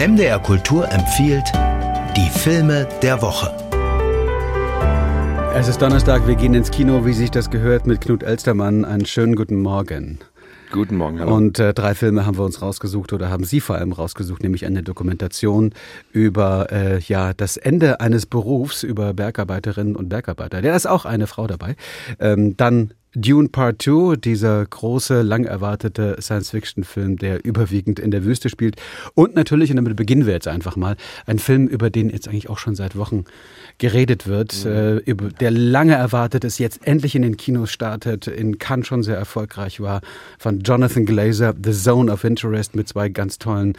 MDR Kultur empfiehlt die Filme der Woche. Es ist Donnerstag, wir gehen ins Kino, wie sich das gehört, mit Knut Elstermann. Einen schönen guten Morgen. Guten Morgen. Hallo. Und äh, drei Filme haben wir uns rausgesucht oder haben Sie vor allem rausgesucht, nämlich eine Dokumentation über äh, ja das Ende eines Berufs über Bergarbeiterinnen und Bergarbeiter. Da ist auch eine Frau dabei. Ähm, dann Dune Part 2, dieser große, lang erwartete Science-Fiction-Film, der überwiegend in der Wüste spielt. Und natürlich, und damit beginnen wir jetzt einfach mal, ein Film, über den jetzt eigentlich auch schon seit Wochen geredet wird, mhm. äh, der lange erwartet ist, jetzt endlich in den Kinos startet, in Cannes schon sehr erfolgreich war, von Jonathan Glazer, The Zone of Interest mit zwei ganz tollen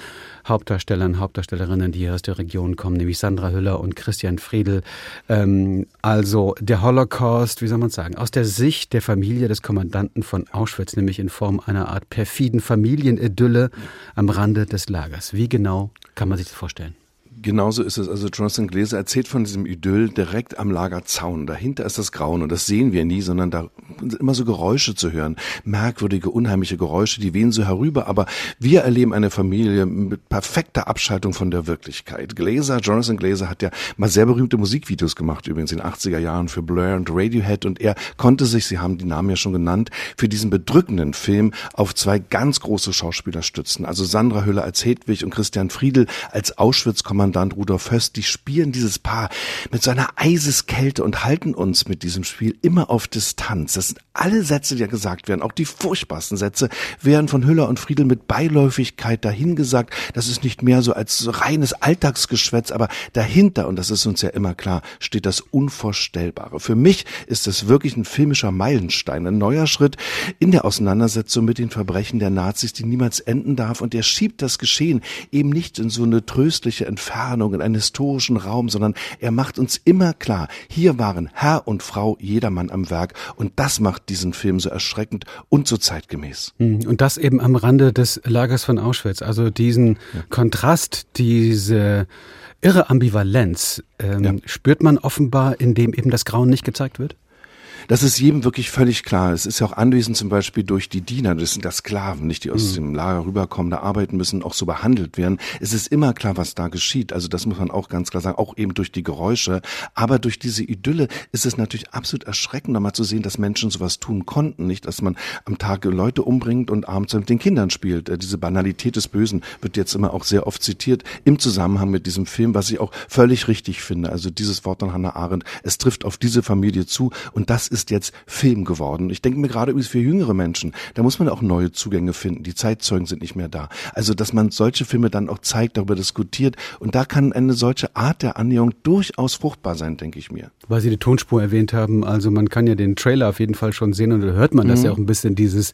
Hauptdarstellern, Hauptdarstellerinnen, die hier aus der Region kommen, nämlich Sandra Hüller und Christian Friedel. Ähm, also der Holocaust, wie soll man sagen, aus der Sicht der Familie des Kommandanten von Auschwitz, nämlich in Form einer Art perfiden Familienidylle am Rande des Lagers. Wie genau kann man sich das vorstellen? Genauso ist es. Also Jonathan Glaser erzählt von diesem Idyll direkt am Lagerzaun. Dahinter ist das Grauen und das sehen wir nie, sondern da sind immer so Geräusche zu hören. Merkwürdige, unheimliche Geräusche, die wehen so herüber. Aber wir erleben eine Familie mit perfekter Abschaltung von der Wirklichkeit. Glaser, Jonathan Glaser hat ja mal sehr berühmte Musikvideos gemacht, übrigens in den 80er Jahren für Blur und Radiohead. Und er konnte sich, Sie haben die Namen ja schon genannt, für diesen bedrückenden Film auf zwei ganz große Schauspieler stützen. Also Sandra Hüller als Hedwig und Christian Friedel als Auschwitz-Kommandant Kommandant Rudolf Höst, die spielen dieses Paar mit so einer Eiseskälte und halten uns mit diesem Spiel immer auf Distanz. Das sind alle Sätze, die ja gesagt werden, auch die furchtbarsten Sätze, werden von Hüller und Friedel mit Beiläufigkeit dahingesagt. Das ist nicht mehr so als reines Alltagsgeschwätz, aber dahinter, und das ist uns ja immer klar, steht das Unvorstellbare. Für mich ist es wirklich ein filmischer Meilenstein, ein neuer Schritt in der Auseinandersetzung mit den Verbrechen der Nazis, die niemals enden darf. Und der schiebt das Geschehen eben nicht in so eine tröstliche Entfernung Entfernung, in einen historischen Raum, sondern er macht uns immer klar, hier waren Herr und Frau jedermann am Werk und das macht diesen Film so erschreckend und so zeitgemäß. Hm, und das eben am Rande des Lagers von Auschwitz, also diesen ja. Kontrast, diese irre Ambivalenz ähm, ja. spürt man offenbar, indem eben das Grauen nicht gezeigt wird? Das ist jedem wirklich völlig klar. Es ist ja auch anwesend zum Beispiel durch die Diener, das sind ja Sklaven, nicht die aus mhm. dem Lager rüberkommen, da arbeiten müssen, auch so behandelt werden. Es ist immer klar, was da geschieht. Also das muss man auch ganz klar sagen, auch eben durch die Geräusche. Aber durch diese Idylle ist es natürlich absolut erschreckend, nochmal zu sehen, dass Menschen sowas tun konnten. Nicht, dass man am Tag Leute umbringt und abends mit den Kindern spielt. Äh, diese Banalität des Bösen wird jetzt immer auch sehr oft zitiert im Zusammenhang mit diesem Film, was ich auch völlig richtig finde. Also dieses Wort von Hannah Arendt, es trifft auf diese Familie zu und das ist jetzt Film geworden. Ich denke mir gerade übrigens für jüngere Menschen, da muss man auch neue Zugänge finden. Die Zeitzeugen sind nicht mehr da. Also, dass man solche Filme dann auch zeigt, darüber diskutiert. Und da kann eine solche Art der Annäherung durchaus fruchtbar sein, denke ich mir. Weil Sie die Tonspur erwähnt haben, also man kann ja den Trailer auf jeden Fall schon sehen und da hört man mhm. das ja auch ein bisschen dieses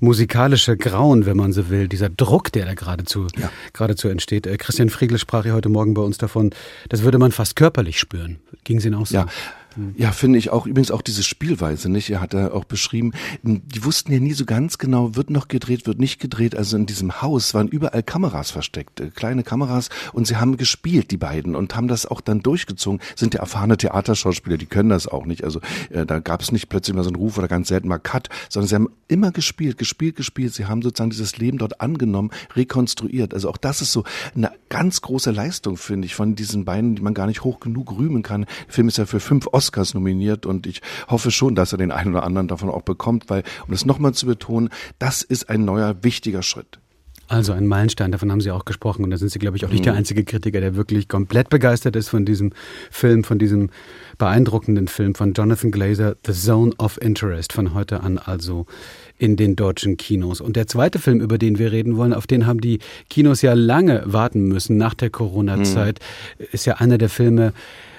musikalische Grauen, wenn man so will, dieser Druck, der da geradezu, ja. geradezu entsteht. Äh, Christian Friegel sprach ja heute Morgen bei uns davon, das würde man fast körperlich spüren. Ging es Ihnen auch so? Ja. Ja, finde ich auch. Übrigens auch diese Spielweise, nicht? Er hat da auch beschrieben, die wussten ja nie so ganz genau, wird noch gedreht, wird nicht gedreht. Also in diesem Haus waren überall Kameras versteckt, äh, kleine Kameras. Und sie haben gespielt, die beiden, und haben das auch dann durchgezogen. Sind ja erfahrene Theaterschauspieler, die können das auch nicht. Also äh, da gab es nicht plötzlich mal so einen Ruf oder ganz selten mal Cut, sondern sie haben immer gespielt, gespielt, gespielt. Sie haben sozusagen dieses Leben dort angenommen, rekonstruiert. Also auch das ist so eine ganz große Leistung, finde ich, von diesen beiden, die man gar nicht hoch genug rühmen kann. Der Film ist ja für fünf Oscars Oscars nominiert und ich hoffe schon, dass er den einen oder anderen davon auch bekommt, weil, um das nochmal zu betonen, das ist ein neuer wichtiger Schritt. Also ein Meilenstein, davon haben Sie auch gesprochen. Und da sind Sie, glaube ich, auch nicht mhm. der einzige Kritiker, der wirklich komplett begeistert ist von diesem Film, von diesem beeindruckenden Film von Jonathan Glazer, The Zone of Interest, von heute an also in den deutschen Kinos. Und der zweite Film, über den wir reden wollen, auf den haben die Kinos ja lange warten müssen nach der Corona-Zeit, mhm. ist ja einer der Filme,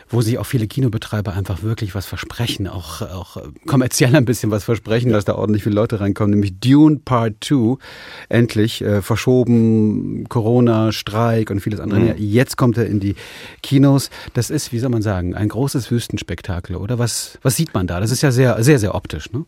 wo sich auch viele Kinobetreiber einfach wirklich was versprechen, auch, auch kommerziell ein bisschen was versprechen, dass da ordentlich viele Leute reinkommen, nämlich Dune Part 2, endlich äh, verschoben, Corona, Streik und vieles andere. Mhm. Jetzt kommt er in die Kinos. Das ist, wie soll man sagen, ein großes Wüstenspektakel, oder? Was, was sieht man da? Das ist ja sehr, sehr, sehr optisch, ne?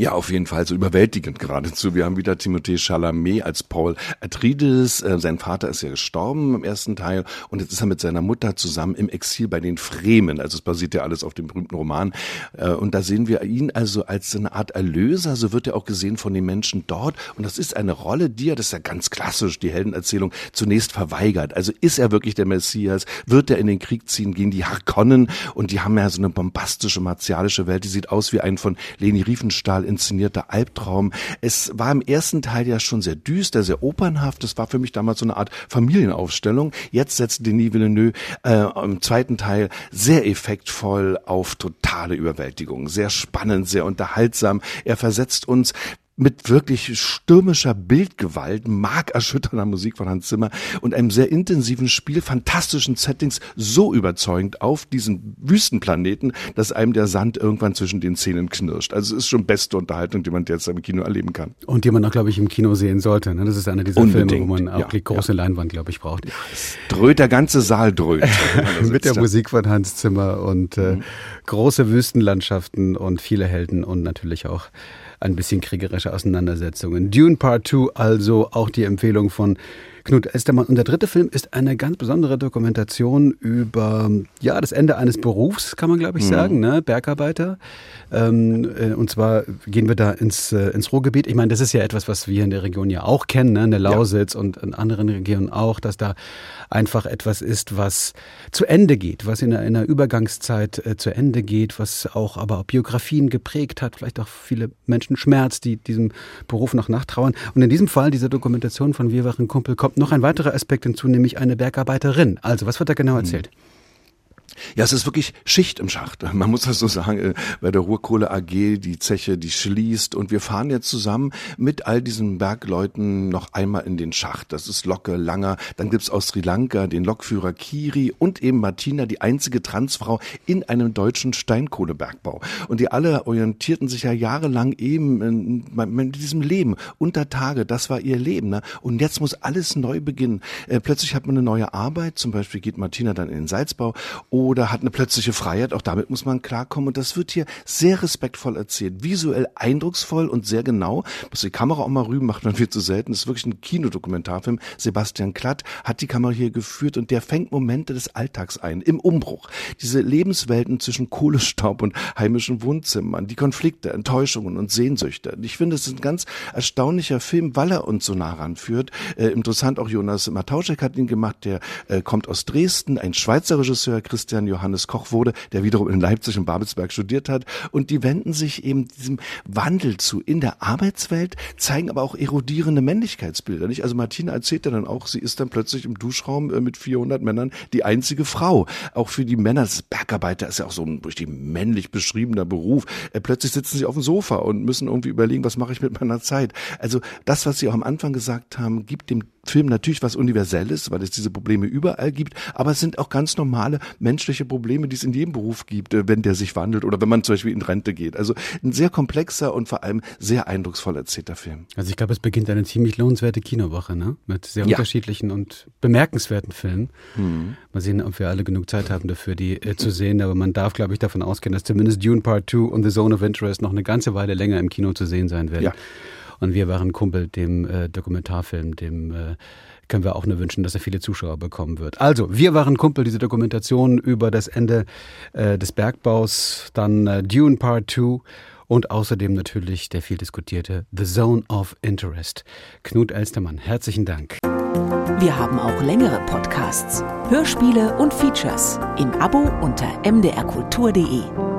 Ja, auf jeden Fall, so überwältigend geradezu. Wir haben wieder Timothée Chalamet als Paul Atreides. Äh, sein Vater ist ja gestorben im ersten Teil und jetzt ist er mit seiner Mutter zusammen im Exil bei den Fremen. Also es basiert ja alles auf dem berühmten Roman. Äh, und da sehen wir ihn also als eine Art Erlöser. So wird er auch gesehen von den Menschen dort. Und das ist eine Rolle, die er, das ist ja ganz klassisch, die Heldenerzählung, zunächst verweigert. Also ist er wirklich der Messias? Wird er in den Krieg ziehen gegen die Harkonnen? Und die haben ja so eine bombastische, martialische Welt. Die sieht aus wie ein von Leni Riefenstahl inszenierter Albtraum. Es war im ersten Teil ja schon sehr düster, sehr opernhaft. Das war für mich damals so eine Art Familienaufstellung. Jetzt setzt Denis Villeneuve äh, im zweiten Teil sehr effektvoll auf totale Überwältigung. Sehr spannend, sehr unterhaltsam. Er versetzt uns mit wirklich stürmischer Bildgewalt, markerschütternder Musik von Hans Zimmer und einem sehr intensiven Spiel, fantastischen Settings so überzeugend auf diesen Wüstenplaneten, dass einem der Sand irgendwann zwischen den Zähnen knirscht. Also es ist schon beste Unterhaltung, die man jetzt im Kino erleben kann. Und die man auch, glaube ich, im Kino sehen sollte. Ne? Das ist einer dieser Unbedingt. Filme, wo man auch ja, die große ja. Leinwand, glaube ich, braucht. dröhnt, der ganze Saal dröhnt. Mit der Musik von Hans Zimmer und äh, mhm. Große Wüstenlandschaften und viele Helden und natürlich auch ein bisschen kriegerische Auseinandersetzungen. Dune Part 2, also auch die Empfehlung von Knut Elstermann. Und der dritte Film ist eine ganz besondere Dokumentation über ja, das Ende eines Berufs, kann man glaube ich mhm. sagen, ne? Bergarbeiter. Ähm, äh, und zwar gehen wir da ins, äh, ins Ruhrgebiet. Ich meine, das ist ja etwas, was wir in der Region ja auch kennen, ne? in der Lausitz ja. und in anderen Regionen auch, dass da einfach etwas ist, was zu Ende geht, was in einer, in einer Übergangszeit äh, zu Ende geht, was auch aber Biografien geprägt hat, vielleicht auch viele Menschen schmerzt, die diesem Beruf noch nachtrauern. Und in diesem Fall, dieser Dokumentation von Wir waren Kumpel, kommt noch ein weiterer Aspekt hinzu, nämlich eine Bergarbeiterin. Also, was wird da genau erzählt? Mhm. Ja, es ist wirklich Schicht im Schacht. Man muss das so sagen, äh, bei der Ruhrkohle AG, die Zeche, die schließt und wir fahren jetzt zusammen mit all diesen Bergleuten noch einmal in den Schacht. Das ist Locke, Langer. Dann gibt's aus Sri Lanka den Lokführer Kiri und eben Martina, die einzige Transfrau in einem deutschen Steinkohlebergbau. Und die alle orientierten sich ja jahrelang eben in, in diesem Leben unter Tage. Das war ihr Leben. Ne? Und jetzt muss alles neu beginnen. Äh, plötzlich hat man eine neue Arbeit. Zum Beispiel geht Martina dann in den Salzbau oder hat eine plötzliche Freiheit. Auch damit muss man klarkommen. Und das wird hier sehr respektvoll erzählt, visuell eindrucksvoll und sehr genau. Muss die Kamera auch mal rüben, macht man viel zu selten. Das ist wirklich ein Kinodokumentarfilm. Sebastian Klatt hat die Kamera hier geführt und der fängt Momente des Alltags ein, im Umbruch. Diese Lebenswelten zwischen Kohlestaub und heimischen Wohnzimmern, die Konflikte, Enttäuschungen und Sehnsüchte. Ich finde, es ist ein ganz erstaunlicher Film, weil er uns so nah ranführt. Äh, interessant auch Jonas Matauschek hat ihn gemacht, der äh, kommt aus Dresden, ein Schweizer Regisseur, Christian Christian Johannes Koch wurde, der wiederum in Leipzig und Babelsberg studiert hat. Und die wenden sich eben diesem Wandel zu in der Arbeitswelt, zeigen aber auch erodierende Männlichkeitsbilder. Nicht? Also Martina erzählt ja dann auch, sie ist dann plötzlich im Duschraum äh, mit 400 Männern die einzige Frau. Auch für die Männer, das Bergarbeiter ist ja auch so ein richtig männlich beschriebener Beruf. Äh, plötzlich sitzen sie auf dem Sofa und müssen irgendwie überlegen, was mache ich mit meiner Zeit. Also das, was Sie auch am Anfang gesagt haben, gibt dem Film natürlich was Universelles, weil es diese Probleme überall gibt, aber es sind auch ganz normale menschliche Probleme, die es in jedem Beruf gibt, äh, wenn der sich wandelt oder wenn man zum Beispiel in Rente geht. Also ein sehr komplexer und vor allem sehr eindrucksvoll erzählter Film. Also ich glaube, es beginnt eine ziemlich lohnenswerte Kinowoche, ne? Mit sehr ja. unterschiedlichen und bemerkenswerten Filmen. Mhm. Mal sehen, ob wir alle genug Zeit haben dafür, die äh, zu sehen. Aber man darf, glaube ich, davon ausgehen, dass zumindest Dune Part 2 und The Zone of Interest noch eine ganze Weile länger im Kino zu sehen sein werden. Ja. Und wir waren Kumpel, dem äh, Dokumentarfilm, dem äh, können wir auch nur wünschen, dass er viele Zuschauer bekommen wird. Also, wir waren Kumpel, diese Dokumentation über das Ende äh, des Bergbaus, dann äh, Dune Part 2 und außerdem natürlich der viel diskutierte The Zone of Interest. Knut Elstermann, herzlichen Dank. Wir haben auch längere Podcasts, Hörspiele und Features im Abo unter mdrkultur.de.